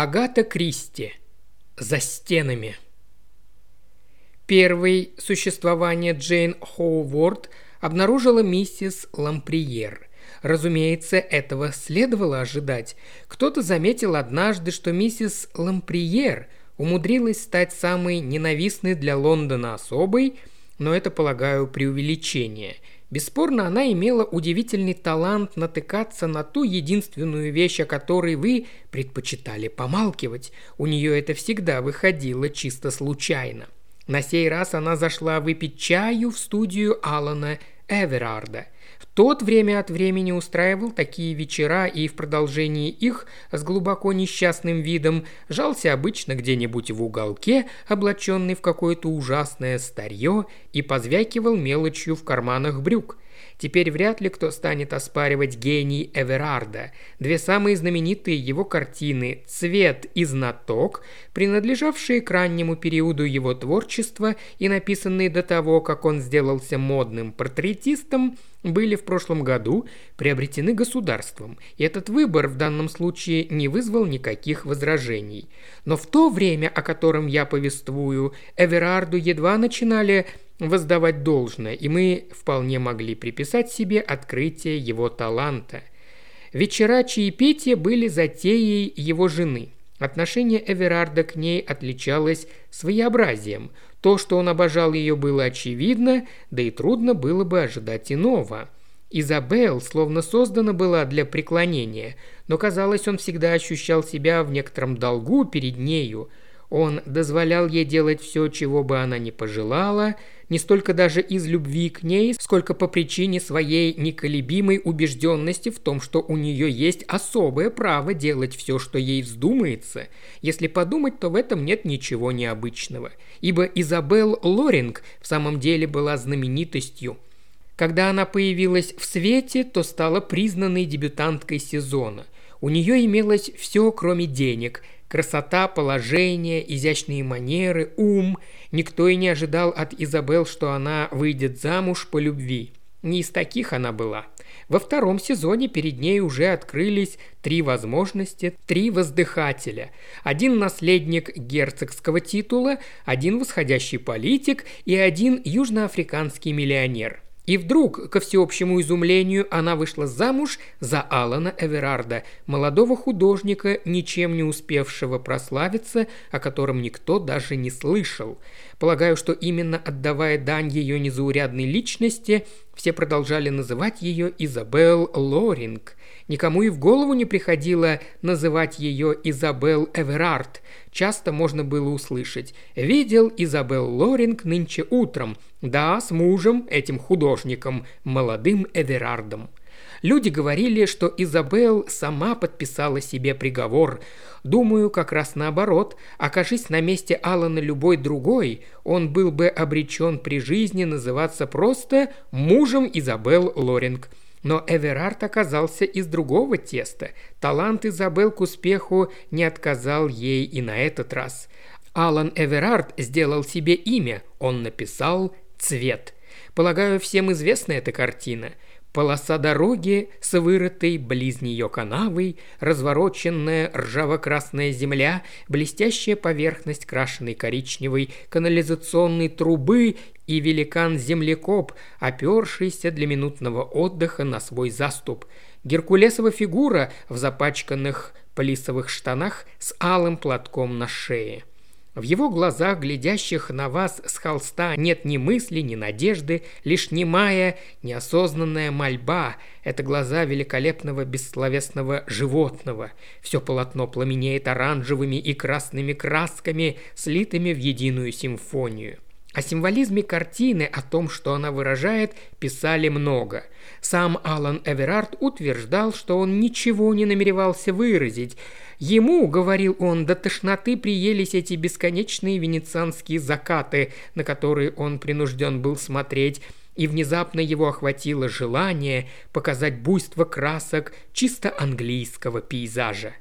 Агата Кристи. За стенами. Первый существование Джейн Хоуворд обнаружила миссис Ламприер. Разумеется, этого следовало ожидать. Кто-то заметил однажды, что миссис Ламприер умудрилась стать самой ненавистной для Лондона особой, но это, полагаю, преувеличение – Бесспорно, она имела удивительный талант натыкаться на ту единственную вещь, о которой вы предпочитали помалкивать. У нее это всегда выходило чисто случайно. На сей раз она зашла выпить чаю в студию Алана Эверарда – тот время от времени устраивал такие вечера и в продолжении их с глубоко несчастным видом жался обычно где-нибудь в уголке, облаченный в какое-то ужасное старье, и позвякивал мелочью в карманах брюк – Теперь вряд ли кто станет оспаривать гений Эверарда. Две самые знаменитые его картины «Цвет» и «Знаток», принадлежавшие к раннему периоду его творчества и написанные до того, как он сделался модным портретистом, были в прошлом году приобретены государством, и этот выбор в данном случае не вызвал никаких возражений. Но в то время, о котором я повествую, Эверарду едва начинали воздавать должное, и мы вполне могли приписать себе открытие его таланта. Вечера чаепития были затеей его жены. Отношение Эверарда к ней отличалось своеобразием. То, что он обожал ее, было очевидно, да и трудно было бы ожидать иного. Изабел словно создана была для преклонения, но казалось, он всегда ощущал себя в некотором долгу перед нею – он дозволял ей делать все, чего бы она ни пожелала, не столько даже из любви к ней, сколько по причине своей неколебимой убежденности в том, что у нее есть особое право делать все, что ей вздумается. Если подумать, то в этом нет ничего необычного, ибо Изабел Лоринг в самом деле была знаменитостью. Когда она появилась в свете, то стала признанной дебютанткой сезона. У нее имелось все, кроме денег – Красота, положение, изящные манеры, ум. Никто и не ожидал от Изабел, что она выйдет замуж по любви. Не из таких она была. Во втором сезоне перед ней уже открылись три возможности, три воздыхателя. Один наследник герцогского титула, один восходящий политик и один южноафриканский миллионер – и вдруг, ко всеобщему изумлению, она вышла замуж за Алана Эверарда, молодого художника, ничем не успевшего прославиться, о котором никто даже не слышал. Полагаю, что именно отдавая дань ее незаурядной личности, все продолжали называть ее Изабел Лоринг. Никому и в голову не приходило называть ее Изабел Эверард. Часто можно было услышать «Видел Изабел Лоринг нынче утром. Да, с мужем, этим художником, молодым Эверардом». Люди говорили, что Изабел сама подписала себе приговор. Думаю, как раз наоборот. Окажись на месте Алана любой другой, он был бы обречен при жизни называться просто мужем Изабел Лоринг. Но Эверард оказался из другого теста. Талант Изабел к успеху не отказал ей и на этот раз. Алан Эверард сделал себе имя. Он написал «Цвет». Полагаю, всем известна эта картина – Полоса дороги с вырытой близ нее канавой, развороченная ржаво-красная земля, блестящая поверхность крашеной коричневой канализационной трубы и великан-землекоп, опершийся для минутного отдыха на свой заступ. Геркулесова фигура в запачканных плисовых штанах с алым платком на шее. В его глазах, глядящих на вас с холста, нет ни мысли, ни надежды, лишь немая, неосознанная мольба. Это глаза великолепного бессловесного животного. Все полотно пламенеет оранжевыми и красными красками, слитыми в единую симфонию. О символизме картины, о том, что она выражает, писали много. Сам Алан Эверард утверждал, что он ничего не намеревался выразить, Ему, говорил он, до тошноты приелись эти бесконечные венецианские закаты, на которые он принужден был смотреть, и внезапно его охватило желание показать буйство красок чисто английского пейзажа.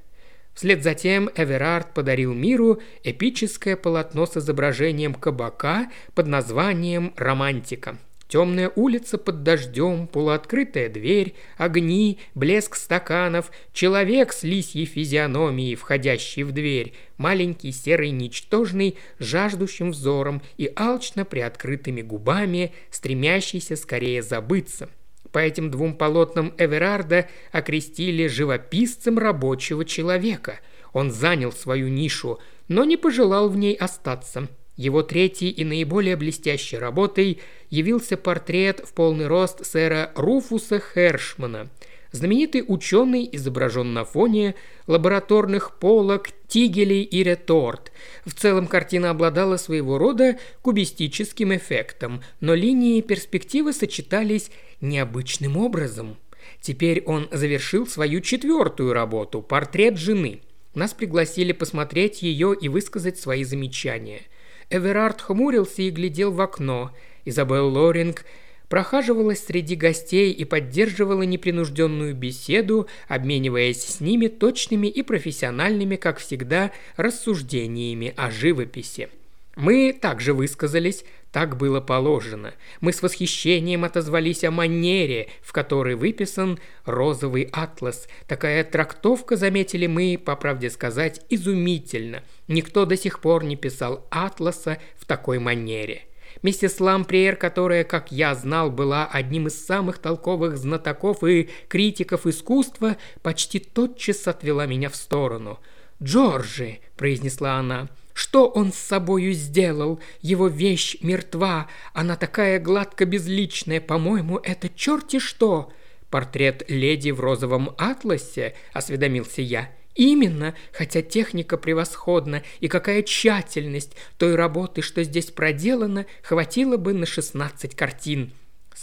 Вслед за тем Эверард подарил миру эпическое полотно с изображением кабака под названием «Романтика». Темная улица под дождем, полуоткрытая дверь, огни, блеск стаканов, человек с лисьей физиономией, входящий в дверь, маленький серый ничтожный, жаждущим взором и алчно приоткрытыми губами, стремящийся скорее забыться. По этим двум полотнам Эверарда окрестили живописцем рабочего человека. Он занял свою нишу, но не пожелал в ней остаться. Его третьей и наиболее блестящей работой явился портрет в полный рост сэра Руфуса Хершмана. Знаменитый ученый изображен на фоне лабораторных полок, тигелей и реторт. В целом картина обладала своего рода кубистическим эффектом, но линии перспективы сочетались необычным образом. Теперь он завершил свою четвертую работу – портрет жены. Нас пригласили посмотреть ее и высказать свои замечания – Эверард хмурился и глядел в окно. Изабелл Лоринг прохаживалась среди гостей и поддерживала непринужденную беседу, обмениваясь с ними точными и профессиональными, как всегда, рассуждениями о живописи. Мы также высказались, так было положено. Мы с восхищением отозвались о манере, в которой выписан розовый атлас. Такая трактовка, заметили мы, по правде сказать, изумительно. Никто до сих пор не писал атласа в такой манере. Миссис Ламприер, которая, как я знал, была одним из самых толковых знатоков и критиков искусства, почти тотчас отвела меня в сторону. «Джорджи», – произнесла она, – что он с собою сделал? Его вещь мертва. Она такая гладко безличная. По-моему, это черти что!» «Портрет леди в розовом атласе?» – осведомился я. Именно, хотя техника превосходна, и какая тщательность той работы, что здесь проделана, хватило бы на 16 картин.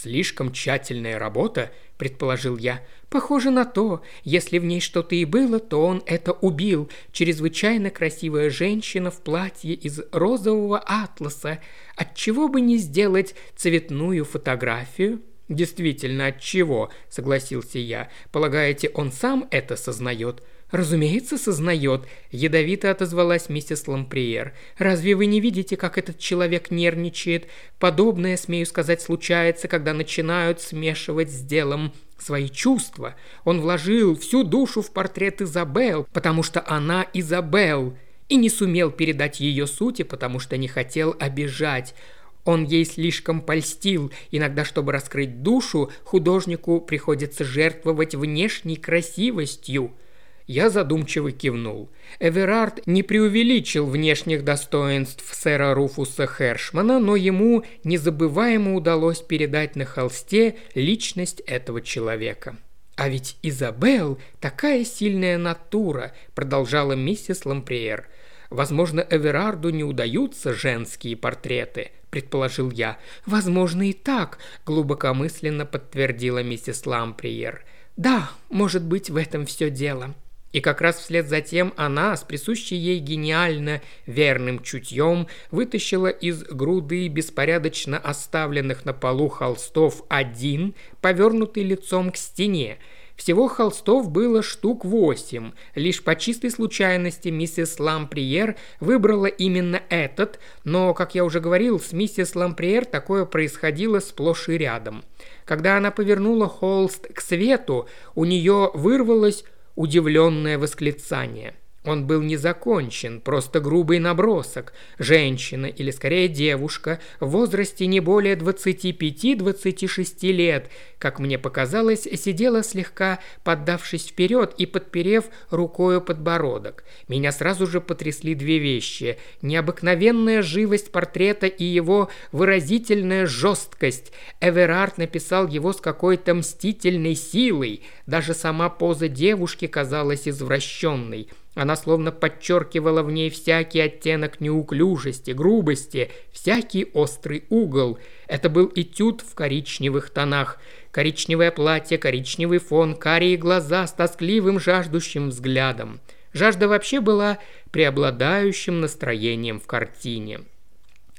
Слишком тщательная работа, предположил я. Похоже на то. Если в ней что-то и было, то он это убил. Чрезвычайно красивая женщина в платье из розового атласа. Отчего бы не сделать цветную фотографию? Действительно, от чего? согласился я. Полагаете, он сам это сознает? «Разумеется, сознает», – ядовито отозвалась миссис Ламприер. «Разве вы не видите, как этот человек нервничает? Подобное, смею сказать, случается, когда начинают смешивать с делом свои чувства. Он вложил всю душу в портрет Изабел, потому что она Изабел, и не сумел передать ее сути, потому что не хотел обижать. Он ей слишком польстил. Иногда, чтобы раскрыть душу, художнику приходится жертвовать внешней красивостью. Я задумчиво кивнул. Эверард не преувеличил внешних достоинств сэра Руфуса Хершмана, но ему незабываемо удалось передать на холсте личность этого человека. «А ведь Изабел такая сильная натура», – продолжала миссис Ламприер. «Возможно, Эверарду не удаются женские портреты», – предположил я. «Возможно, и так», – глубокомысленно подтвердила миссис Ламприер. «Да, может быть, в этом все дело». И как раз вслед за тем она, с присущей ей гениально верным чутьем, вытащила из груды беспорядочно оставленных на полу холстов один, повернутый лицом к стене. Всего холстов было штук восемь. Лишь по чистой случайности миссис Ламприер выбрала именно этот, но, как я уже говорил, с миссис Ламприер такое происходило сплошь и рядом. Когда она повернула холст к свету, у нее вырвалось удивленное восклицание – он был не закончен, просто грубый набросок. Женщина, или скорее девушка, в возрасте не более 25-26 лет, как мне показалось, сидела слегка поддавшись вперед и подперев рукою подбородок. Меня сразу же потрясли две вещи. Необыкновенная живость портрета и его выразительная жесткость. Эверард написал его с какой-то мстительной силой. Даже сама поза девушки казалась извращенной – она словно подчеркивала в ней всякий оттенок неуклюжести, грубости, всякий острый угол. Это был этюд в коричневых тонах. Коричневое платье, коричневый фон, карие глаза с тоскливым жаждущим взглядом. Жажда вообще была преобладающим настроением в картине.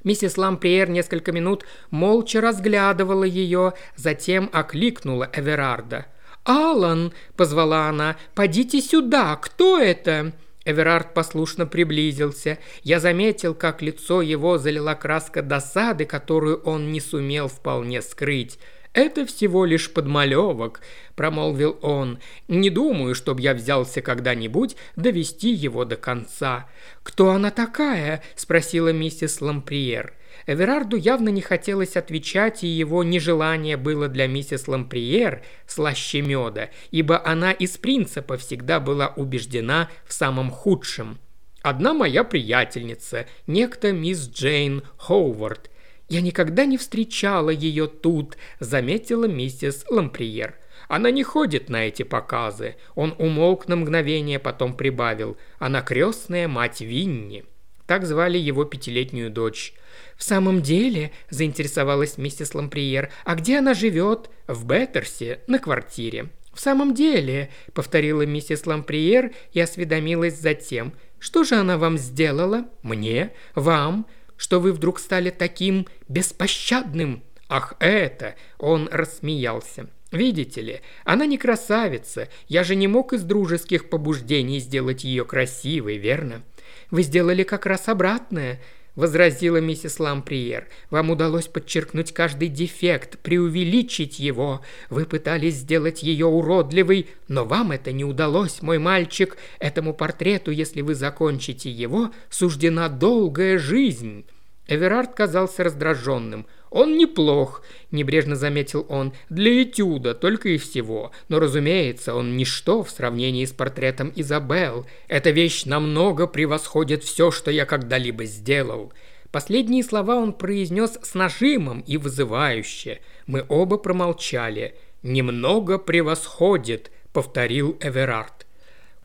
Миссис Ламприер несколько минут молча разглядывала ее, затем окликнула Эверарда – «Алан!» – позвала она. «Подите сюда! Кто это?» Эверард послушно приблизился. Я заметил, как лицо его залила краска досады, которую он не сумел вполне скрыть. «Это всего лишь подмалевок», – промолвил он. «Не думаю, чтоб я взялся когда-нибудь довести его до конца». «Кто она такая?» – спросила миссис Ламприер. Эверарду явно не хотелось отвечать, и его нежелание было для миссис Ламприер слаще меда, ибо она из принципа всегда была убеждена в самом худшем. «Одна моя приятельница, некто мисс Джейн Хоувард. Я никогда не встречала ее тут», – заметила миссис Ламприер. Она не ходит на эти показы. Он умолк на мгновение, потом прибавил. Она крестная мать Винни. Так звали его пятилетнюю дочь. «В самом деле», – заинтересовалась миссис Ламприер, – «а где она живет?» «В Беттерсе, на квартире». «В самом деле», – повторила миссис Ламприер и осведомилась затем. «Что же она вам сделала? Мне? Вам? Что вы вдруг стали таким беспощадным?» «Ах, это!» – он рассмеялся. «Видите ли, она не красавица. Я же не мог из дружеских побуждений сделать ее красивой, верно?» «Вы сделали как раз обратное», – возразила миссис Ламприер. «Вам удалось подчеркнуть каждый дефект, преувеличить его. Вы пытались сделать ее уродливой, но вам это не удалось, мой мальчик. Этому портрету, если вы закончите его, суждена долгая жизнь». Эверард казался раздраженным. «Он неплох», – небрежно заметил он, – «для этюда только и всего. Но, разумеется, он ничто в сравнении с портретом Изабел. Эта вещь намного превосходит все, что я когда-либо сделал». Последние слова он произнес с нажимом и вызывающе. Мы оба промолчали. «Немного превосходит», – повторил Эверард.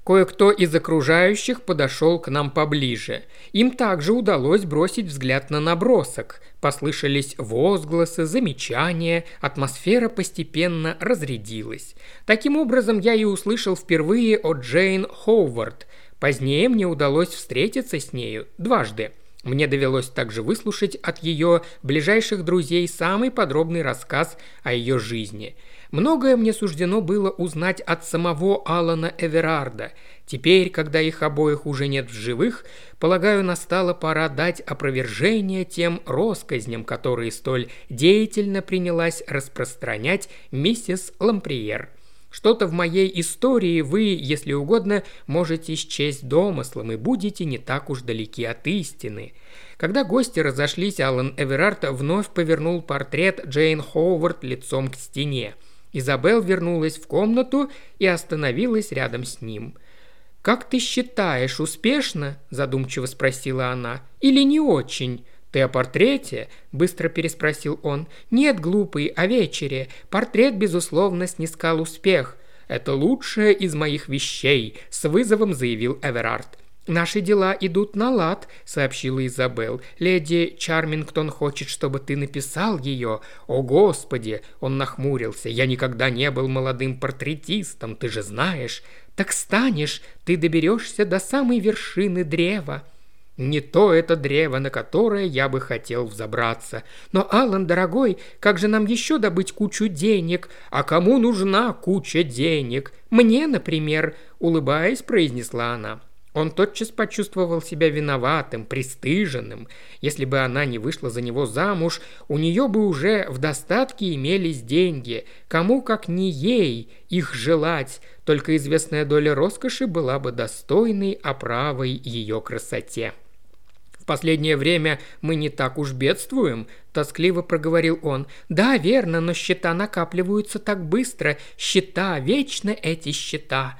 Кое-кто из окружающих подошел к нам поближе. Им также удалось бросить взгляд на набросок. Послышались возгласы, замечания, атмосфера постепенно разрядилась. Таким образом, я и услышал впервые о Джейн Хоувард. Позднее мне удалось встретиться с нею дважды. Мне довелось также выслушать от ее ближайших друзей самый подробный рассказ о ее жизни – Многое мне суждено было узнать от самого Алана Эверарда. Теперь, когда их обоих уже нет в живых, полагаю, настала пора дать опровержение тем россказням, которые столь деятельно принялась распространять миссис Ламприер. Что-то в моей истории вы, если угодно, можете счесть домыслом и будете не так уж далеки от истины. Когда гости разошлись, Алан Эверард вновь повернул портрет Джейн Ховард лицом к стене – Изабел вернулась в комнату и остановилась рядом с ним. «Как ты считаешь, успешно?» – задумчиво спросила она. «Или не очень?» «Ты о портрете?» – быстро переспросил он. «Нет, глупый, о вечере. Портрет, безусловно, снискал успех. Это лучшее из моих вещей», – с вызовом заявил Эверард. «Наши дела идут на лад», — сообщила Изабел. «Леди Чармингтон хочет, чтобы ты написал ее». «О, Господи!» — он нахмурился. «Я никогда не был молодым портретистом, ты же знаешь». «Так станешь, ты доберешься до самой вершины древа». Не то это древо, на которое я бы хотел взобраться. Но, Алан, дорогой, как же нам еще добыть кучу денег? А кому нужна куча денег? Мне, например, улыбаясь, произнесла она. Он тотчас почувствовал себя виноватым, пристыженным. Если бы она не вышла за него замуж, у нее бы уже в достатке имелись деньги. Кому, как не ей, их желать, только известная доля роскоши была бы достойной оправой ее красоте. «В последнее время мы не так уж бедствуем», – тоскливо проговорил он. «Да, верно, но счета накапливаются так быстро. Счета, вечно эти счета.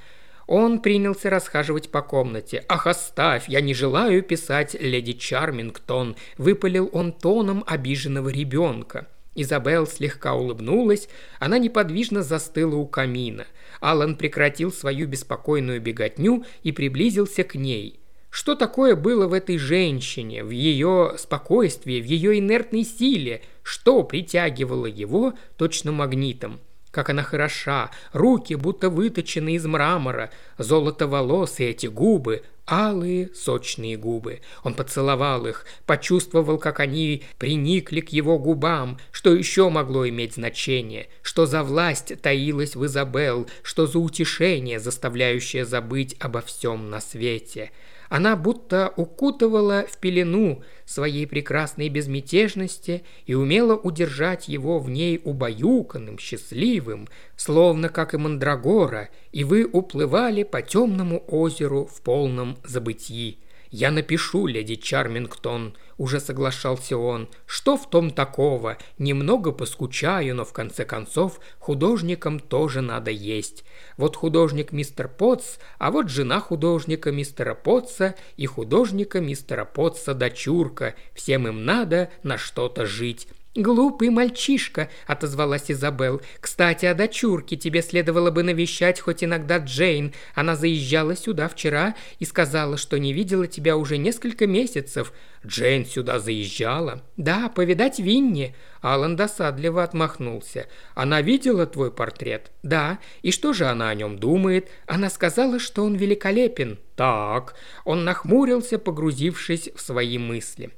Он принялся расхаживать по комнате. «Ах, оставь! Я не желаю писать леди Чармингтон!» – выпалил он тоном обиженного ребенка. Изабел слегка улыбнулась, она неподвижно застыла у камина. Алан прекратил свою беспокойную беготню и приблизился к ней. Что такое было в этой женщине, в ее спокойствии, в ее инертной силе? Что притягивало его точно магнитом? Как она хороша, руки будто выточены из мрамора, золото волос и эти губы. алые сочные губы. Он поцеловал их, почувствовал, как они приникли к его губам, что еще могло иметь значение, что за власть таилась в Изабел, что за утешение, заставляющее забыть обо всем на свете. Она будто укутывала в пелену своей прекрасной безмятежности и умела удержать его в ней убаюканным, счастливым, словно как и Мандрагора, и вы уплывали по темному озеру в полном забытии. «Я напишу, леди Чармингтон», – уже соглашался он. «Что в том такого? Немного поскучаю, но в конце концов художникам тоже надо есть. Вот художник мистер Потс, а вот жена художника мистера Потса и художника мистера Потса дочурка. Всем им надо на что-то жить. «Глупый мальчишка», — отозвалась Изабел. «Кстати, о дочурке тебе следовало бы навещать хоть иногда Джейн. Она заезжала сюда вчера и сказала, что не видела тебя уже несколько месяцев. Джейн сюда заезжала?» «Да, повидать Винни». Алан досадливо отмахнулся. «Она видела твой портрет?» «Да. И что же она о нем думает?» «Она сказала, что он великолепен». «Так». Он нахмурился, погрузившись в свои мысли.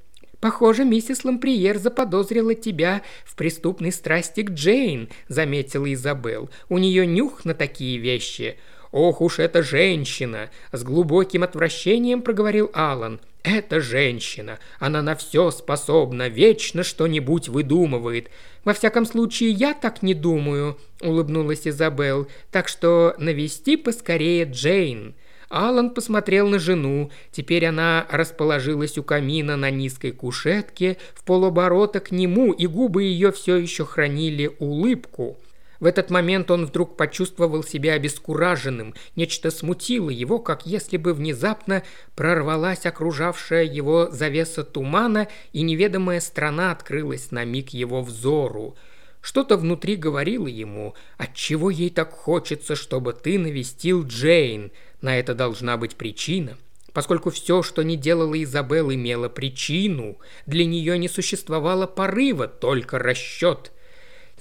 «Похоже, миссис Ламприер заподозрила тебя в преступной страсти к Джейн», – заметила Изабел. «У нее нюх на такие вещи». «Ох уж эта женщина!» – с глубоким отвращением проговорил Алан. «Это женщина. Она на все способна, вечно что-нибудь выдумывает. Во всяком случае, я так не думаю», – улыбнулась Изабел. «Так что навести поскорее Джейн». Алан посмотрел на жену. Теперь она расположилась у камина на низкой кушетке, в полоборота к нему, и губы ее все еще хранили улыбку. В этот момент он вдруг почувствовал себя обескураженным. Нечто смутило его, как если бы внезапно прорвалась окружавшая его завеса тумана, и неведомая страна открылась на миг его взору. Что-то внутри говорило ему, отчего ей так хочется, чтобы ты навестил Джейн. На это должна быть причина. Поскольку все, что не делала Изабел, имело причину, для нее не существовало порыва, только расчет.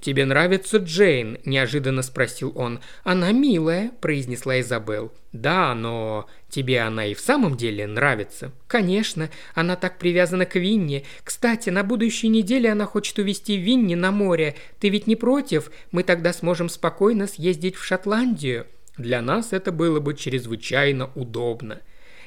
«Тебе нравится Джейн?» – неожиданно спросил он. «Она милая», – произнесла Изабел. «Да, но тебе она и в самом деле нравится?» «Конечно, она так привязана к Винни. Кстати, на будущей неделе она хочет увезти Винни на море. Ты ведь не против? Мы тогда сможем спокойно съездить в Шотландию». Для нас это было бы чрезвычайно удобно.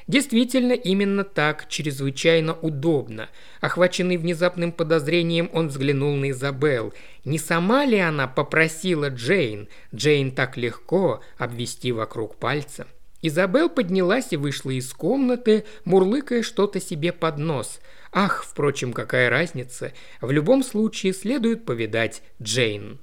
Действительно, именно так, чрезвычайно удобно. Охваченный внезапным подозрением, он взглянул на Изабел. Не сама ли она попросила Джейн? Джейн так легко обвести вокруг пальца. Изабел поднялась и вышла из комнаты, мурлыкая что-то себе под нос. Ах, впрочем, какая разница. В любом случае следует повидать Джейн.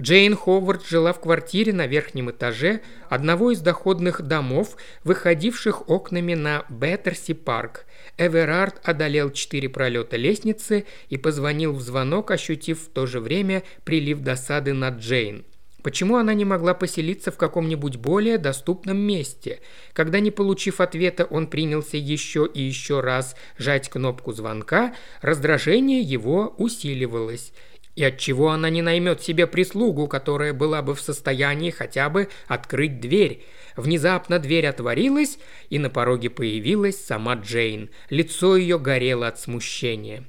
Джейн Ховард жила в квартире на верхнем этаже одного из доходных домов, выходивших окнами на Беттерси-парк. Эверард одолел четыре пролета лестницы и позвонил в звонок, ощутив в то же время прилив досады на Джейн. Почему она не могла поселиться в каком-нибудь более доступном месте? Когда, не получив ответа, он принялся еще и еще раз жать кнопку звонка, раздражение его усиливалось. И отчего она не наймет себе прислугу, которая была бы в состоянии хотя бы открыть дверь? Внезапно дверь отворилась, и на пороге появилась сама Джейн. Лицо ее горело от смущения.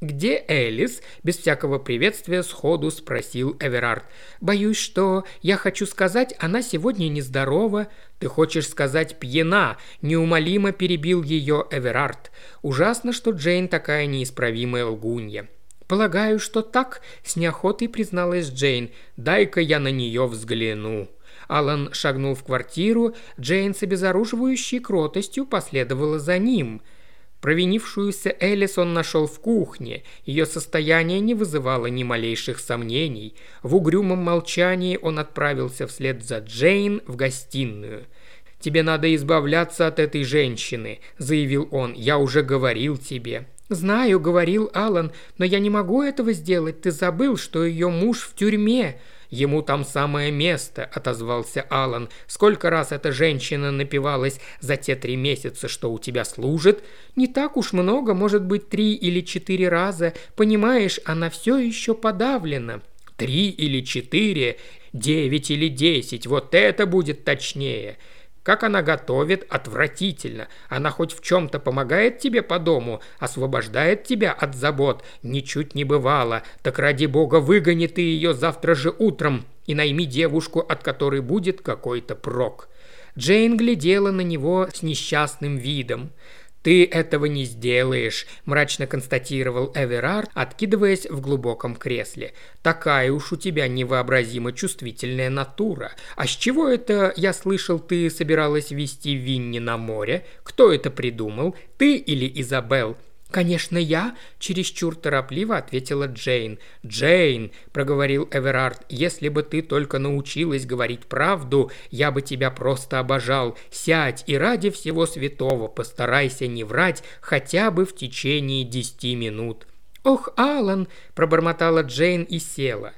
«Где Элис?» – без всякого приветствия сходу спросил Эверард. «Боюсь, что я хочу сказать, она сегодня нездорова». «Ты хочешь сказать пьяна?» – неумолимо перебил ее Эверард. «Ужасно, что Джейн такая неисправимая лгунья». «Полагаю, что так», – с неохотой призналась Джейн. «Дай-ка я на нее взгляну». Алан шагнул в квартиру, Джейн с обезоруживающей кротостью последовала за ним. Провинившуюся Элис он нашел в кухне. Ее состояние не вызывало ни малейших сомнений. В угрюмом молчании он отправился вслед за Джейн в гостиную. «Тебе надо избавляться от этой женщины», – заявил он. «Я уже говорил тебе». «Знаю», — говорил Алан, — «но я не могу этого сделать. Ты забыл, что ее муж в тюрьме». «Ему там самое место», — отозвался Алан. «Сколько раз эта женщина напивалась за те три месяца, что у тебя служит?» «Не так уж много, может быть, три или четыре раза. Понимаешь, она все еще подавлена». «Три или четыре? Девять или десять? Вот это будет точнее!» Как она готовит, отвратительно. Она хоть в чем-то помогает тебе по дому, освобождает тебя от забот. Ничуть не бывало. Так ради бога выгони ты ее завтра же утром и найми девушку, от которой будет какой-то прок». Джейн глядела на него с несчастным видом. «Ты этого не сделаешь», – мрачно констатировал Эверард, откидываясь в глубоком кресле. «Такая уж у тебя невообразимо чувствительная натура. А с чего это, я слышал, ты собиралась вести Винни на море? Кто это придумал? Ты или Изабел? «Конечно, я», – чересчур торопливо ответила Джейн. «Джейн», – проговорил Эверард, – «если бы ты только научилась говорить правду, я бы тебя просто обожал. Сядь и ради всего святого постарайся не врать хотя бы в течение десяти минут». «Ох, Алан!» – пробормотала Джейн и села.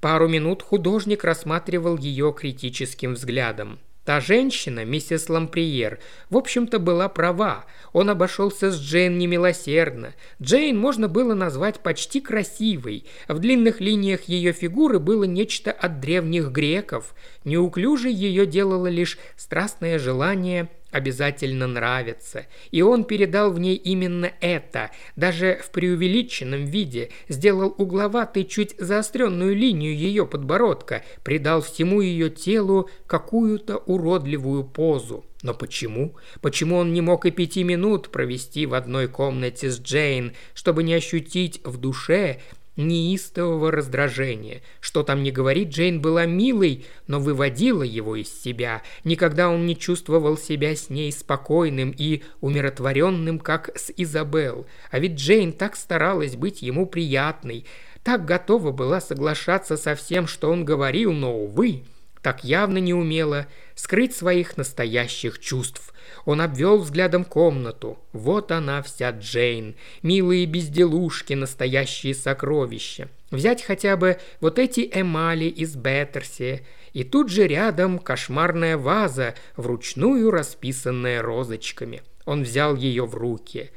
Пару минут художник рассматривал ее критическим взглядом. Та женщина, миссис Ламприер, в общем-то была права. Он обошелся с Джейн немилосердно. Джейн можно было назвать почти красивой. В длинных линиях ее фигуры было нечто от древних греков. Неуклюжей ее делало лишь страстное желание обязательно нравится. И он передал в ней именно это, даже в преувеличенном виде, сделал угловатой, чуть заостренную линию ее подбородка, придал всему ее телу какую-то уродливую позу. Но почему? Почему он не мог и пяти минут провести в одной комнате с Джейн, чтобы не ощутить в душе неистового раздражения. Что там не говорит, Джейн была милой, но выводила его из себя. Никогда он не чувствовал себя с ней спокойным и умиротворенным, как с Изабел. А ведь Джейн так старалась быть ему приятной, так готова была соглашаться со всем, что он говорил, но, увы, так явно не умела скрыть своих настоящих чувств. Он обвел взглядом комнату. Вот она вся Джейн. Милые безделушки, настоящие сокровища. Взять хотя бы вот эти эмали из Беттерси. И тут же рядом кошмарная ваза, вручную расписанная розочками. Он взял ее в руки.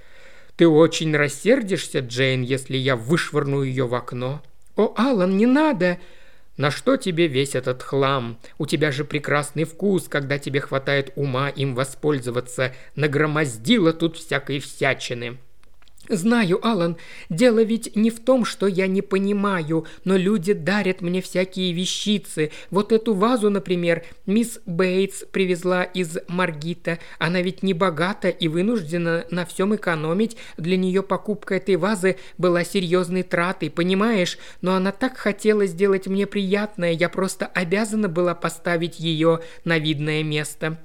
«Ты очень рассердишься, Джейн, если я вышвырну ее в окно?» «О, Алан, не надо!» На что тебе весь этот хлам? У тебя же прекрасный вкус, когда тебе хватает ума им воспользоваться. Нагромоздила тут всякой всячины». «Знаю, Алан, дело ведь не в том, что я не понимаю, но люди дарят мне всякие вещицы. Вот эту вазу, например, мисс Бейтс привезла из Маргита. Она ведь не богата и вынуждена на всем экономить. Для нее покупка этой вазы была серьезной тратой, понимаешь? Но она так хотела сделать мне приятное, я просто обязана была поставить ее на видное место».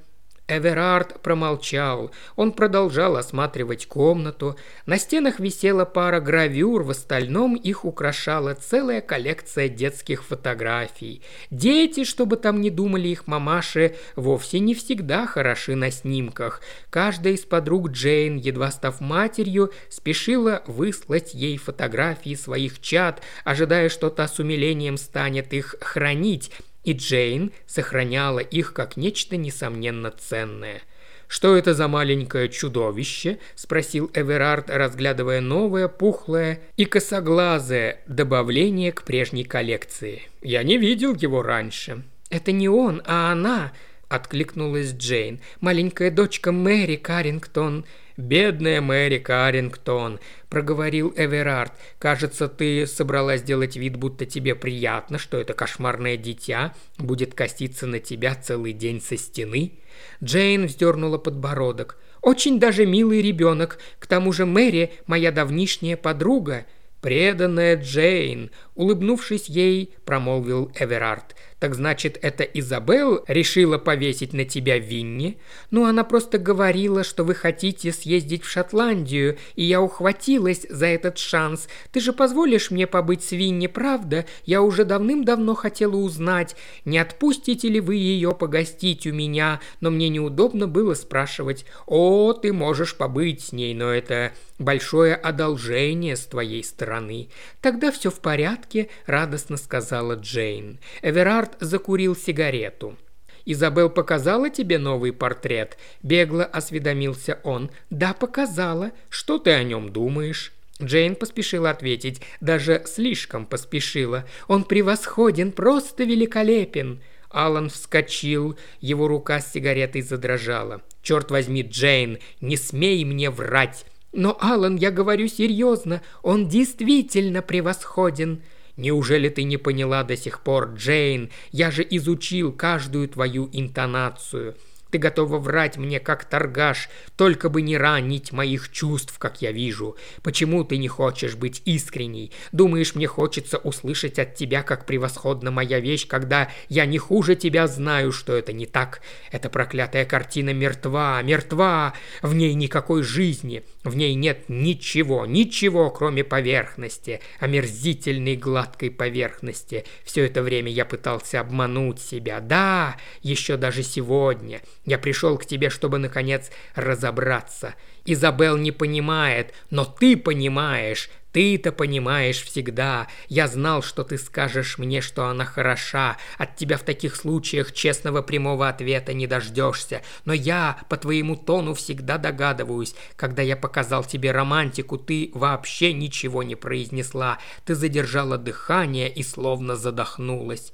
Эверард промолчал. Он продолжал осматривать комнату. На стенах висела пара гравюр, в остальном их украшала целая коллекция детских фотографий. Дети, чтобы там не думали их мамаши, вовсе не всегда хороши на снимках. Каждая из подруг Джейн, едва став матерью, спешила выслать ей фотографии своих чад, ожидая, что та с умилением станет их хранить – и Джейн сохраняла их как нечто несомненно ценное. «Что это за маленькое чудовище?» – спросил Эверард, разглядывая новое, пухлое и косоглазое добавление к прежней коллекции. «Я не видел его раньше». «Это не он, а она», – откликнулась Джейн. «Маленькая дочка Мэри Каррингтон. «Бедная Мэри Каррингтон», – проговорил Эверард. «Кажется, ты собралась сделать вид, будто тебе приятно, что это кошмарное дитя будет коситься на тебя целый день со стены». Джейн вздернула подбородок. «Очень даже милый ребенок. К тому же Мэри – моя давнишняя подруга». «Преданная Джейн», – улыбнувшись ей, промолвил Эверард – «Так значит, это Изабел решила повесить на тебя Винни?» «Ну, она просто говорила, что вы хотите съездить в Шотландию, и я ухватилась за этот шанс. Ты же позволишь мне побыть с Винни, правда? Я уже давным-давно хотела узнать, не отпустите ли вы ее погостить у меня, но мне неудобно было спрашивать. О, ты можешь побыть с ней, но это большое одолжение с твоей стороны». «Тогда все в порядке», – радостно сказала Джейн. Эверард закурил сигарету. «Изабел показала тебе новый портрет?» – бегло осведомился он. «Да, показала. Что ты о нем думаешь?» Джейн поспешила ответить, даже слишком поспешила. «Он превосходен, просто великолепен!» Алан вскочил, его рука с сигаретой задрожала. «Черт возьми, Джейн, не смей мне врать!» «Но, Алан, я говорю серьезно, он действительно превосходен!» «Неужели ты не поняла до сих пор, Джейн? Я же изучил каждую твою интонацию!» Ты готова врать мне, как торгаш, только бы не ранить моих чувств, как я вижу. Почему ты не хочешь быть искренней? Думаешь, мне хочется услышать от тебя, как превосходна моя вещь, когда я не хуже тебя знаю, что это не так? Эта проклятая картина мертва, мертва, в ней никакой жизни, в ней нет ничего, ничего, кроме поверхности, омерзительной гладкой поверхности. Все это время я пытался обмануть себя. Да, еще даже сегодня. Я пришел к тебе, чтобы, наконец, разобраться. Изабел не понимает, но ты понимаешь. Ты-то понимаешь всегда. Я знал, что ты скажешь мне, что она хороша. От тебя в таких случаях честного прямого ответа не дождешься. Но я по твоему тону всегда догадываюсь. Когда я показал тебе романтику, ты вообще ничего не произнесла. Ты задержала дыхание и словно задохнулась.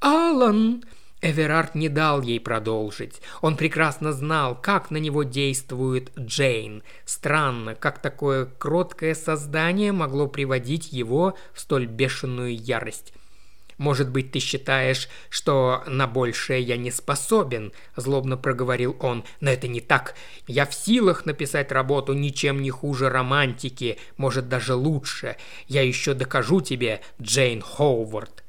«Алан!» Эверард не дал ей продолжить. Он прекрасно знал, как на него действует Джейн. Странно, как такое кроткое создание могло приводить его в столь бешеную ярость. «Может быть, ты считаешь, что на большее я не способен?» – злобно проговорил он. «Но это не так. Я в силах написать работу ничем не хуже романтики, может, даже лучше. Я еще докажу тебе, Джейн Хоувард».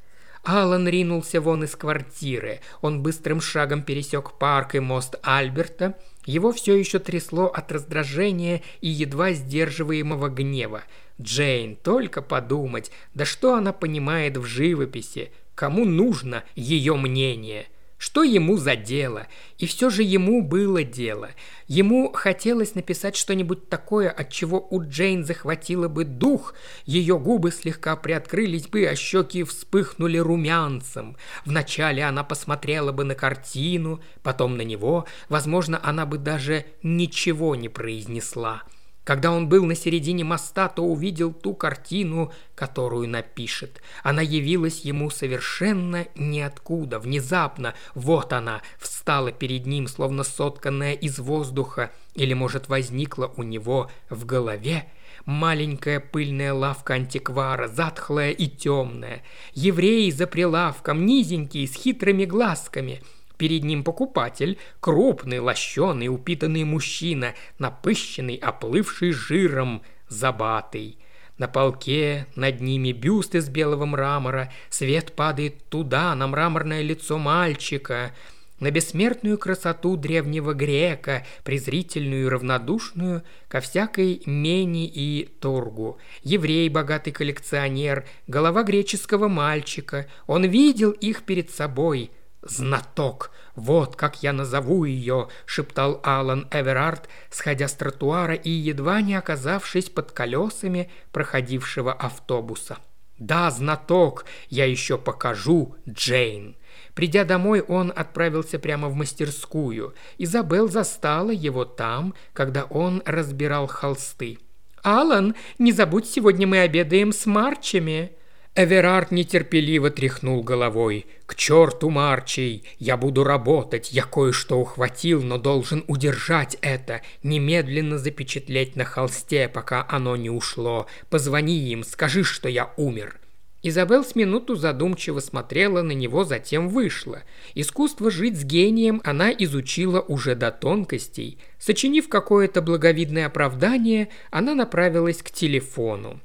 Алан ринулся вон из квартиры. Он быстрым шагом пересек парк и мост Альберта. Его все еще трясло от раздражения и едва сдерживаемого гнева. Джейн, только подумать, да что она понимает в живописи? Кому нужно ее мнение? Что ему за дело? И все же ему было дело. Ему хотелось написать что-нибудь такое, от чего у Джейн захватило бы дух. Ее губы слегка приоткрылись бы, а щеки вспыхнули румянцем. Вначале она посмотрела бы на картину, потом на него. Возможно, она бы даже ничего не произнесла. Когда он был на середине моста, то увидел ту картину, которую напишет. Она явилась ему совершенно ниоткуда, внезапно. Вот она, встала перед ним, словно сотканная из воздуха, или, может, возникла у него в голове. Маленькая пыльная лавка антиквара, затхлая и темная. Евреи за прилавком, низенькие, с хитрыми глазками – Перед ним покупатель, крупный, лощеный, упитанный мужчина, напыщенный, оплывший жиром, забатый. На полке над ними бюст из белого мрамора, свет падает туда, на мраморное лицо мальчика, на бессмертную красоту древнего грека, презрительную и равнодушную ко всякой мени и торгу. Еврей, богатый коллекционер, голова греческого мальчика. Он видел их перед собой – «Знаток! Вот как я назову ее!» – шептал Алан Эверард, сходя с тротуара и едва не оказавшись под колесами проходившего автобуса. «Да, знаток! Я еще покажу, Джейн!» Придя домой, он отправился прямо в мастерскую. Изабел застала его там, когда он разбирал холсты. «Алан, не забудь, сегодня мы обедаем с Марчами!» Эверард нетерпеливо тряхнул головой. «К черту, Марчей! Я буду работать, я кое-что ухватил, но должен удержать это, немедленно запечатлеть на холсте, пока оно не ушло. Позвони им, скажи, что я умер». Изабел с минуту задумчиво смотрела на него, затем вышла. Искусство жить с гением она изучила уже до тонкостей. Сочинив какое-то благовидное оправдание, она направилась к телефону.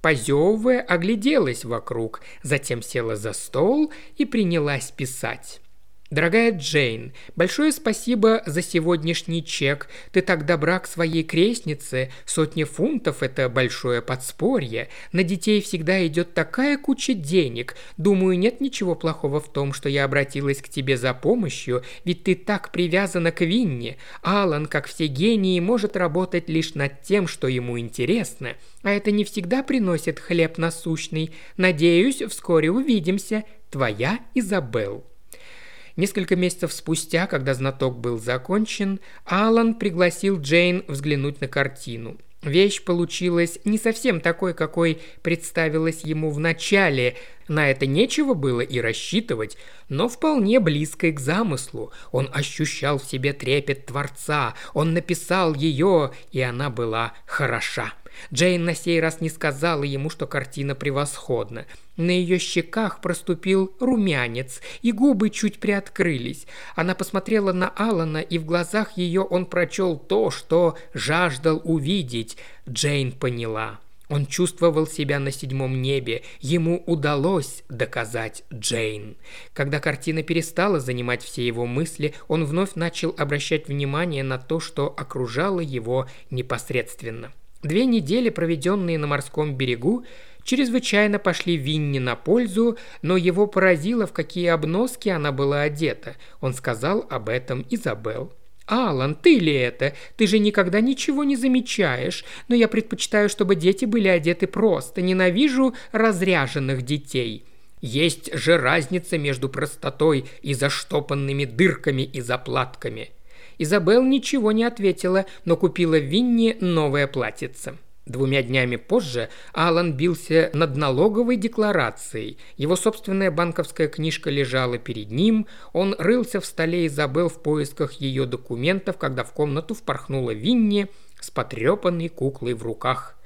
Позевывая, огляделась вокруг, затем села за стол и принялась писать. Дорогая Джейн, большое спасибо за сегодняшний чек. Ты так добра к своей крестнице. Сотни фунтов – это большое подспорье. На детей всегда идет такая куча денег. Думаю, нет ничего плохого в том, что я обратилась к тебе за помощью, ведь ты так привязана к Винне. Алан, как все гении, может работать лишь над тем, что ему интересно. А это не всегда приносит хлеб насущный. Надеюсь, вскоре увидимся. Твоя Изабелл. Несколько месяцев спустя, когда знаток был закончен, Алан пригласил Джейн взглянуть на картину. Вещь получилась не совсем такой, какой представилась ему в начале. На это нечего было и рассчитывать, но вполне близкой к замыслу. Он ощущал в себе трепет Творца, он написал ее, и она была хороша. Джейн на сей раз не сказала ему, что картина превосходна. На ее щеках проступил румянец, и губы чуть приоткрылись. Она посмотрела на Алана, и в глазах ее он прочел то, что жаждал увидеть. Джейн поняла. Он чувствовал себя на седьмом небе. Ему удалось доказать Джейн. Когда картина перестала занимать все его мысли, он вновь начал обращать внимание на то, что окружало его непосредственно. Две недели, проведенные на морском берегу, чрезвычайно пошли Винни на пользу, но его поразило, в какие обноски она была одета. Он сказал об этом Изабел. «Алан, ты ли это? Ты же никогда ничего не замечаешь. Но я предпочитаю, чтобы дети были одеты просто. Ненавижу разряженных детей». Есть же разница между простотой и заштопанными дырками и заплатками. Изабел ничего не ответила, но купила Винни новое платьице. Двумя днями позже Алан бился над налоговой декларацией. Его собственная банковская книжка лежала перед ним. Он рылся в столе Изабел в поисках ее документов, когда в комнату впорхнула Винни с потрепанной куклой в руках.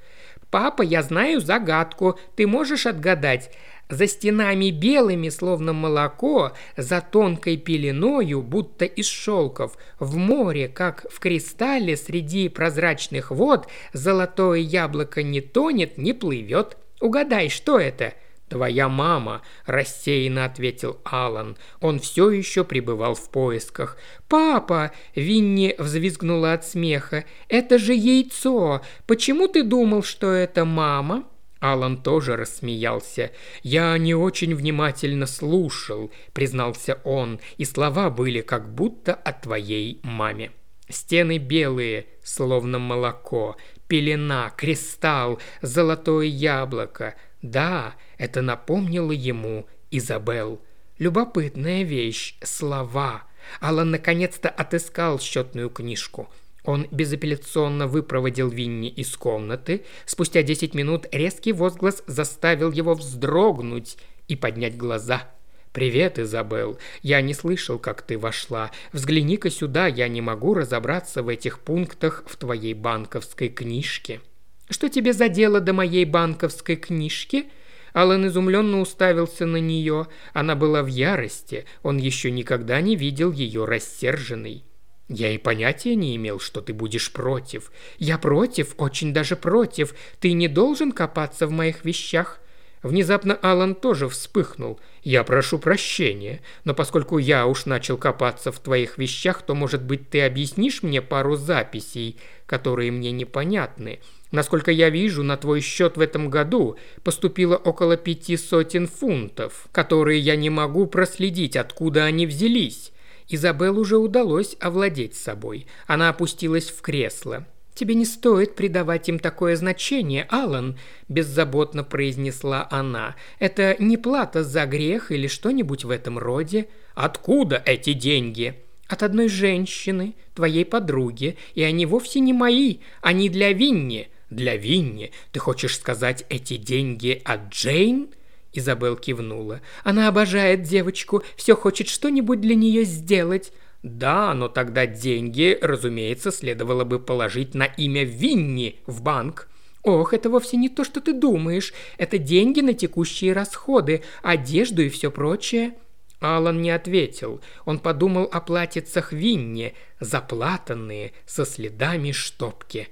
«Папа, я знаю загадку. Ты можешь отгадать? За стенами белыми, словно молоко, за тонкой пеленою, будто из шелков, в море, как в кристалле среди прозрачных вод, золотое яблоко не тонет, не плывет. Угадай, что это?» «Твоя мама», – рассеянно ответил Алан. Он все еще пребывал в поисках. «Папа!» – Винни взвизгнула от смеха. «Это же яйцо! Почему ты думал, что это мама?» Алан тоже рассмеялся. «Я не очень внимательно слушал», — признался он, «и слова были как будто о твоей маме». Стены белые, словно молоко, пелена, кристалл, золотое яблоко. Да, это напомнило ему Изабел. Любопытная вещь – слова. Алан наконец-то отыскал счетную книжку – он безапелляционно выпроводил Винни из комнаты. Спустя десять минут резкий возглас заставил его вздрогнуть и поднять глаза. «Привет, Изабел. Я не слышал, как ты вошла. Взгляни-ка сюда, я не могу разобраться в этих пунктах в твоей банковской книжке». «Что тебе за дело до моей банковской книжки?» Алан изумленно уставился на нее. Она была в ярости. Он еще никогда не видел ее рассерженной. «Я и понятия не имел, что ты будешь против. Я против, очень даже против. Ты не должен копаться в моих вещах». Внезапно Алан тоже вспыхнул. «Я прошу прощения, но поскольку я уж начал копаться в твоих вещах, то, может быть, ты объяснишь мне пару записей, которые мне непонятны. Насколько я вижу, на твой счет в этом году поступило около пяти сотен фунтов, которые я не могу проследить, откуда они взялись. Изабел уже удалось овладеть собой. Она опустилась в кресло. «Тебе не стоит придавать им такое значение, Алан», – беззаботно произнесла она. «Это не плата за грех или что-нибудь в этом роде. Откуда эти деньги?» «От одной женщины, твоей подруги, и они вовсе не мои, они для Винни». «Для Винни? Ты хочешь сказать, эти деньги от Джейн?» Изабел кивнула. «Она обожает девочку, все хочет что-нибудь для нее сделать». «Да, но тогда деньги, разумеется, следовало бы положить на имя Винни в банк». «Ох, это вовсе не то, что ты думаешь. Это деньги на текущие расходы, одежду и все прочее». Алан не ответил. Он подумал о платьицах Винни, заплатанные, со следами штопки.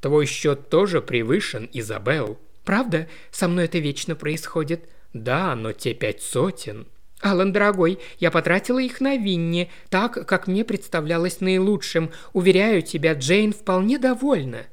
«Твой счет тоже превышен, Изабел», Правда? Со мной это вечно происходит. Да, но те пять сотен. Алан, дорогой, я потратила их на Винни, так, как мне представлялось наилучшим. Уверяю тебя, Джейн вполне довольна.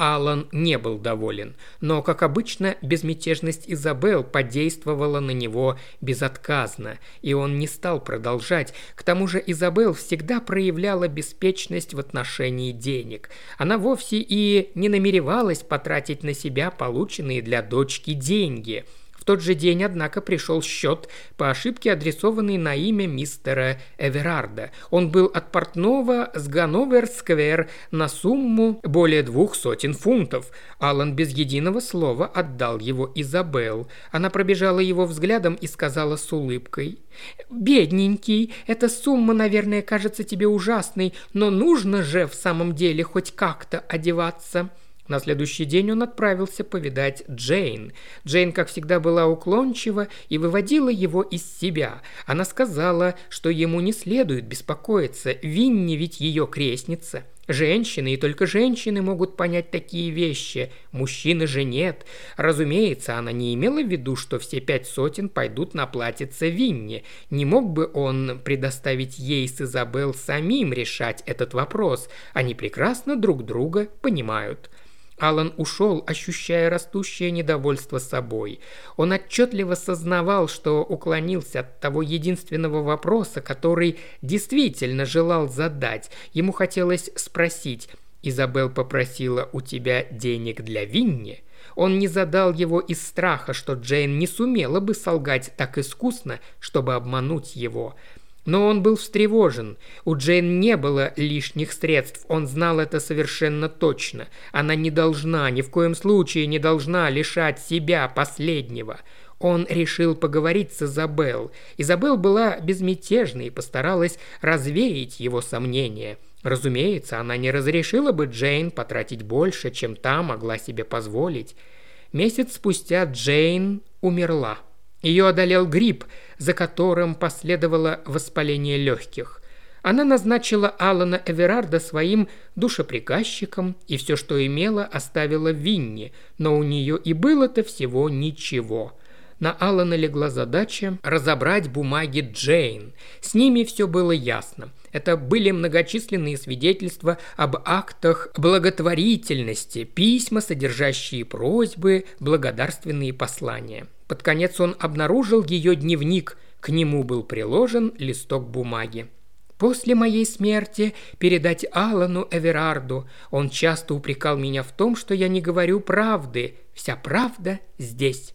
Алан не был доволен, но, как обычно, безмятежность Изабел подействовала на него безотказно, и он не стал продолжать. К тому же Изабел всегда проявляла беспечность в отношении денег. Она вовсе и не намеревалась потратить на себя полученные для дочки деньги – тот же день, однако, пришел счет по ошибке, адресованный на имя мистера Эверарда. Он был от портного с Ганновер-сквер на сумму более двух сотен фунтов. Алан без единого слова отдал его Изабел. Она пробежала его взглядом и сказала с улыбкой. «Бедненький, эта сумма, наверное, кажется тебе ужасной, но нужно же в самом деле хоть как-то одеваться». На следующий день он отправился повидать Джейн. Джейн, как всегда, была уклончива и выводила его из себя. Она сказала, что ему не следует беспокоиться, Винни ведь ее крестница. Женщины и только женщины могут понять такие вещи, мужчины же нет. Разумеется, она не имела в виду, что все пять сотен пойдут на платьице Винни. Не мог бы он предоставить ей с Изабел самим решать этот вопрос. Они прекрасно друг друга понимают. Алан ушел, ощущая растущее недовольство собой. Он отчетливо сознавал, что уклонился от того единственного вопроса, который действительно желал задать. Ему хотелось спросить «Изабел попросила у тебя денег для Винни?» Он не задал его из страха, что Джейн не сумела бы солгать так искусно, чтобы обмануть его – но он был встревожен. У Джейн не было лишних средств, он знал это совершенно точно. Она не должна, ни в коем случае не должна лишать себя последнего. Он решил поговорить с Изабел. Изабел была безмятежной и постаралась развеять его сомнения. Разумеется, она не разрешила бы Джейн потратить больше, чем та могла себе позволить. Месяц спустя Джейн умерла. Ее одолел грипп, за которым последовало воспаление легких. Она назначила Алана Эверарда своим душеприказчиком, и все, что имела, оставила Винни, но у нее и было-то всего ничего. На Алана легла задача разобрать бумаги Джейн. С ними все было ясно. Это были многочисленные свидетельства об актах благотворительности, письма, содержащие просьбы, благодарственные послания. Под конец он обнаружил ее дневник, к нему был приложен листок бумаги. После моей смерти передать Алану Эверарду. Он часто упрекал меня в том, что я не говорю правды. Вся правда здесь.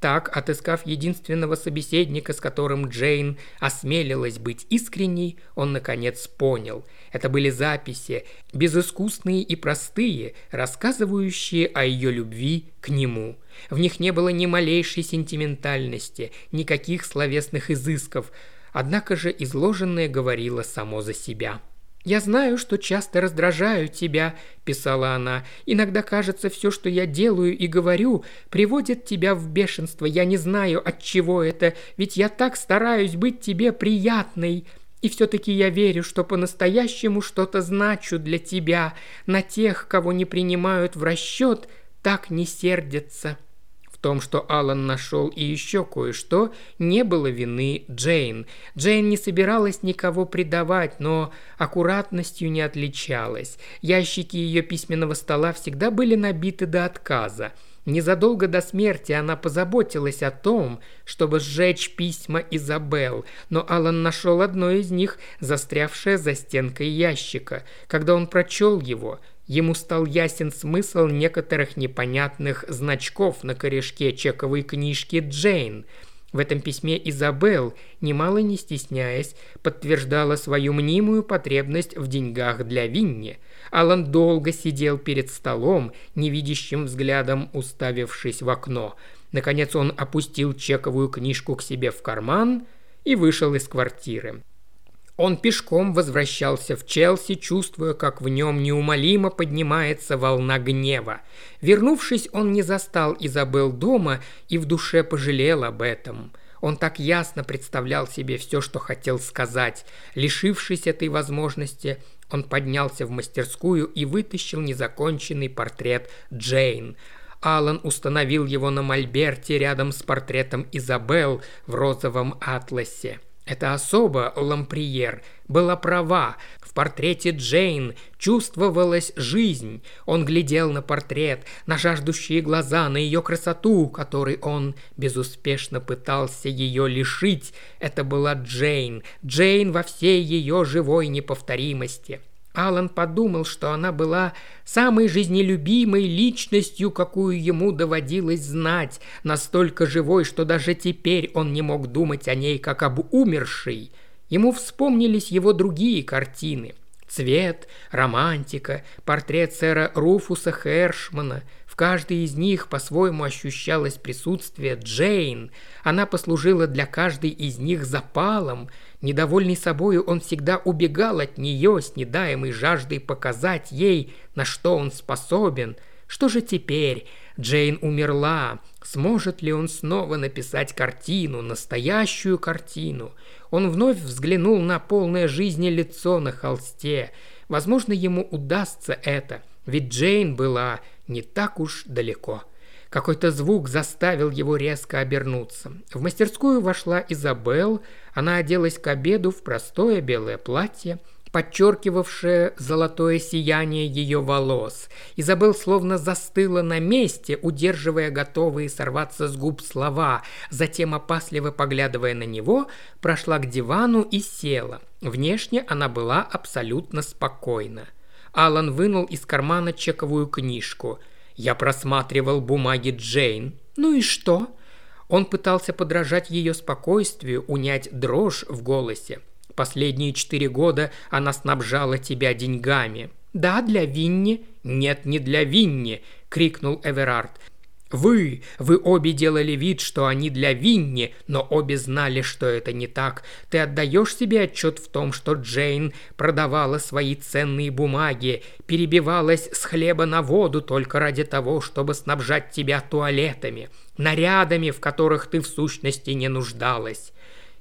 Так, отыскав единственного собеседника, с которым Джейн осмелилась быть искренней, он, наконец, понял. Это были записи, безыскусные и простые, рассказывающие о ее любви к нему. В них не было ни малейшей сентиментальности, никаких словесных изысков, однако же изложенное говорило само за себя. «Я знаю, что часто раздражаю тебя», – писала она. «Иногда кажется, все, что я делаю и говорю, приводит тебя в бешенство. Я не знаю, от чего это, ведь я так стараюсь быть тебе приятной. И все-таки я верю, что по-настоящему что-то значу для тебя. На тех, кого не принимают в расчет, так не сердятся» том, что Алан нашел и еще кое-что, не было вины Джейн. Джейн не собиралась никого предавать, но аккуратностью не отличалась. Ящики ее письменного стола всегда были набиты до отказа. Незадолго до смерти она позаботилась о том, чтобы сжечь письма Изабел, но Алан нашел одно из них, застрявшее за стенкой ящика. Когда он прочел его, Ему стал ясен смысл некоторых непонятных значков на корешке чековой книжки Джейн. В этом письме Изабел, немало не стесняясь, подтверждала свою мнимую потребность в деньгах для Винни. Алан долго сидел перед столом, невидящим взглядом уставившись в окно. Наконец он опустил чековую книжку к себе в карман и вышел из квартиры. Он пешком возвращался в Челси, чувствуя, как в нем неумолимо поднимается волна гнева. Вернувшись, он не застал Изабел дома и в душе пожалел об этом. Он так ясно представлял себе все, что хотел сказать. Лишившись этой возможности, он поднялся в мастерскую и вытащил незаконченный портрет Джейн. Алан установил его на мольберте рядом с портретом Изабел в розовом атласе. Эта особа, Ламприер, была права. В портрете Джейн чувствовалась жизнь. Он глядел на портрет, на жаждущие глаза, на ее красоту, которой он безуспешно пытался ее лишить. Это была Джейн. Джейн во всей ее живой неповторимости. Алан подумал, что она была самой жизнелюбимой личностью, какую ему доводилось знать, настолько живой, что даже теперь он не мог думать о ней как об умершей. Ему вспомнились его другие картины – Цвет, романтика, портрет сэра Руфуса Хершмана. В каждой из них по-своему ощущалось присутствие Джейн. Она послужила для каждой из них запалом. Недовольный собою, он всегда убегал от нее с недаемой жаждой показать ей, на что он способен. Что же теперь? Джейн умерла. Сможет ли он снова написать картину, настоящую картину? Он вновь взглянул на полное жизни лицо на холсте. Возможно, ему удастся это, ведь Джейн была не так уж далеко. Какой-то звук заставил его резко обернуться. В мастерскую вошла Изабел. Она оделась к обеду в простое белое платье – подчеркивавшее золотое сияние ее волос. Изабел словно застыла на месте, удерживая готовые сорваться с губ слова, затем, опасливо поглядывая на него, прошла к дивану и села. Внешне она была абсолютно спокойна. Алан вынул из кармана чековую книжку. «Я просматривал бумаги Джейн». «Ну и что?» Он пытался подражать ее спокойствию, унять дрожь в голосе. Последние четыре года она снабжала тебя деньгами». «Да, для Винни». «Нет, не для Винни», — крикнул Эверард. «Вы, вы обе делали вид, что они для Винни, но обе знали, что это не так. Ты отдаешь себе отчет в том, что Джейн продавала свои ценные бумаги, перебивалась с хлеба на воду только ради того, чтобы снабжать тебя туалетами, нарядами, в которых ты в сущности не нуждалась.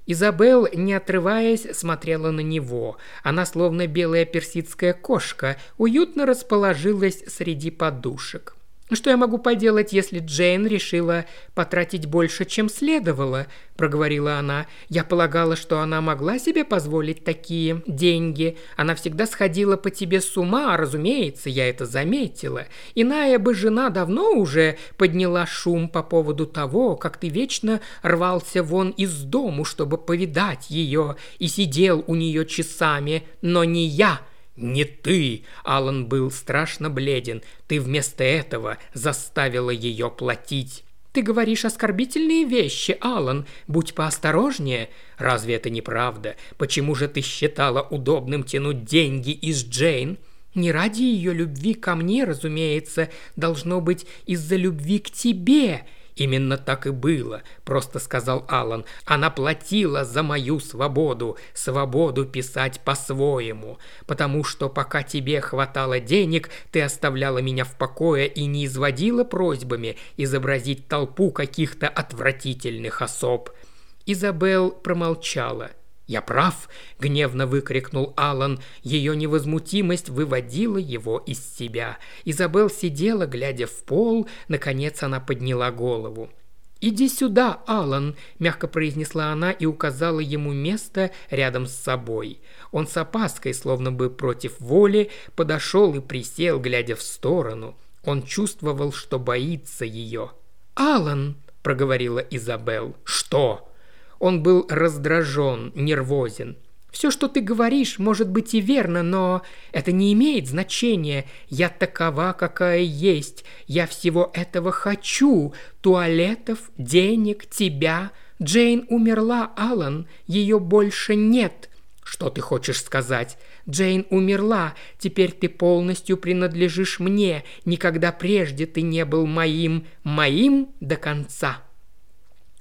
Изабел, не отрываясь, смотрела на него. Она, словно белая персидская кошка, уютно расположилась среди подушек. «Что я могу поделать, если Джейн решила потратить больше, чем следовало?» – проговорила она. «Я полагала, что она могла себе позволить такие деньги. Она всегда сходила по тебе с ума, разумеется, я это заметила. Иная бы жена давно уже подняла шум по поводу того, как ты вечно рвался вон из дому, чтобы повидать ее, и сидел у нее часами, но не я». «Не ты!» – Алан был страшно бледен. «Ты вместо этого заставила ее платить». «Ты говоришь оскорбительные вещи, Алан. Будь поосторожнее». «Разве это не правда? Почему же ты считала удобным тянуть деньги из Джейн?» «Не ради ее любви ко мне, разумеется. Должно быть из-за любви к тебе. «Именно так и было», – просто сказал Алан. «Она платила за мою свободу, свободу писать по-своему, потому что пока тебе хватало денег, ты оставляла меня в покое и не изводила просьбами изобразить толпу каких-то отвратительных особ». Изабел промолчала – «Я прав!» – гневно выкрикнул Алан. Ее невозмутимость выводила его из себя. Изабел сидела, глядя в пол. Наконец она подняла голову. «Иди сюда, Алан!» – мягко произнесла она и указала ему место рядом с собой. Он с опаской, словно бы против воли, подошел и присел, глядя в сторону. Он чувствовал, что боится ее. «Алан!» – проговорила Изабел. «Что?» Он был раздражен, нервозен. «Все, что ты говоришь, может быть и верно, но это не имеет значения. Я такова, какая есть. Я всего этого хочу. Туалетов, денег, тебя. Джейн умерла, Алан. Ее больше нет». «Что ты хочешь сказать?» «Джейн умерла. Теперь ты полностью принадлежишь мне. Никогда прежде ты не был моим. Моим до конца».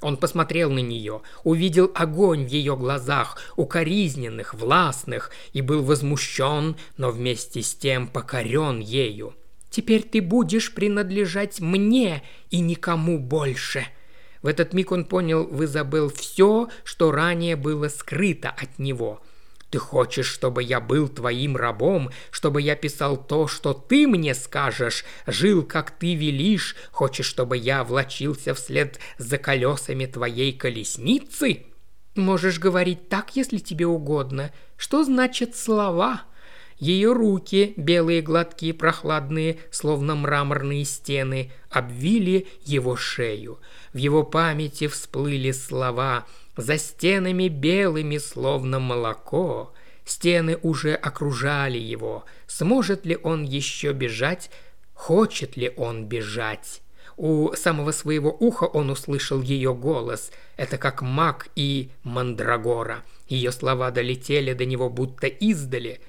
Он посмотрел на нее, увидел огонь в ее глазах, укоризненных, властных, и был возмущен, но вместе с тем покорен ею. «Теперь ты будешь принадлежать мне и никому больше», в этот миг он понял в Изабел все, что ранее было скрыто от него – ты хочешь, чтобы я был твоим рабом, чтобы я писал то, что ты мне скажешь, жил, как ты велишь, хочешь, чтобы я влачился вслед за колесами твоей колесницы? Можешь говорить так, если тебе угодно. Что значит слова?» Ее руки, белые, гладкие, прохладные, словно мраморные стены, обвили его шею. В его памяти всплыли слова – за стенами белыми, словно молоко, Стены уже окружали его. Сможет ли он еще бежать? Хочет ли он бежать? У самого своего уха он услышал ее голос. Это как маг и мандрагора. Ее слова долетели до него будто издали.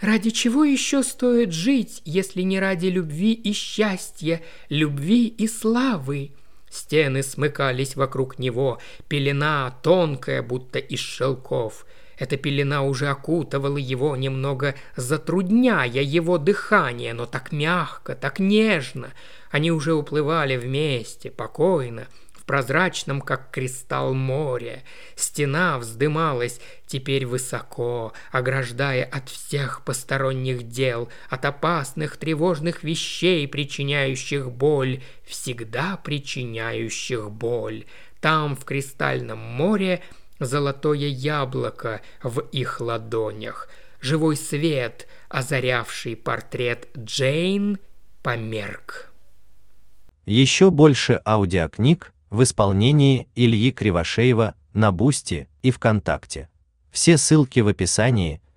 Ради чего еще стоит жить, если не ради любви и счастья, любви и славы? Стены смыкались вокруг него, пелена тонкая, будто из шелков. Эта пелена уже окутывала его, немного затрудняя его дыхание, но так мягко, так нежно. Они уже уплывали вместе, покойно, прозрачном, как кристалл море. Стена вздымалась теперь высоко, ограждая от всех посторонних дел, от опасных тревожных вещей, причиняющих боль, всегда причиняющих боль. Там, в кристальном море, золотое яблоко в их ладонях. Живой свет, озарявший портрет Джейн, померк. Еще больше аудиокниг в исполнении Ильи Кривошеева на Boosty и ВКонтакте. Все ссылки в описании –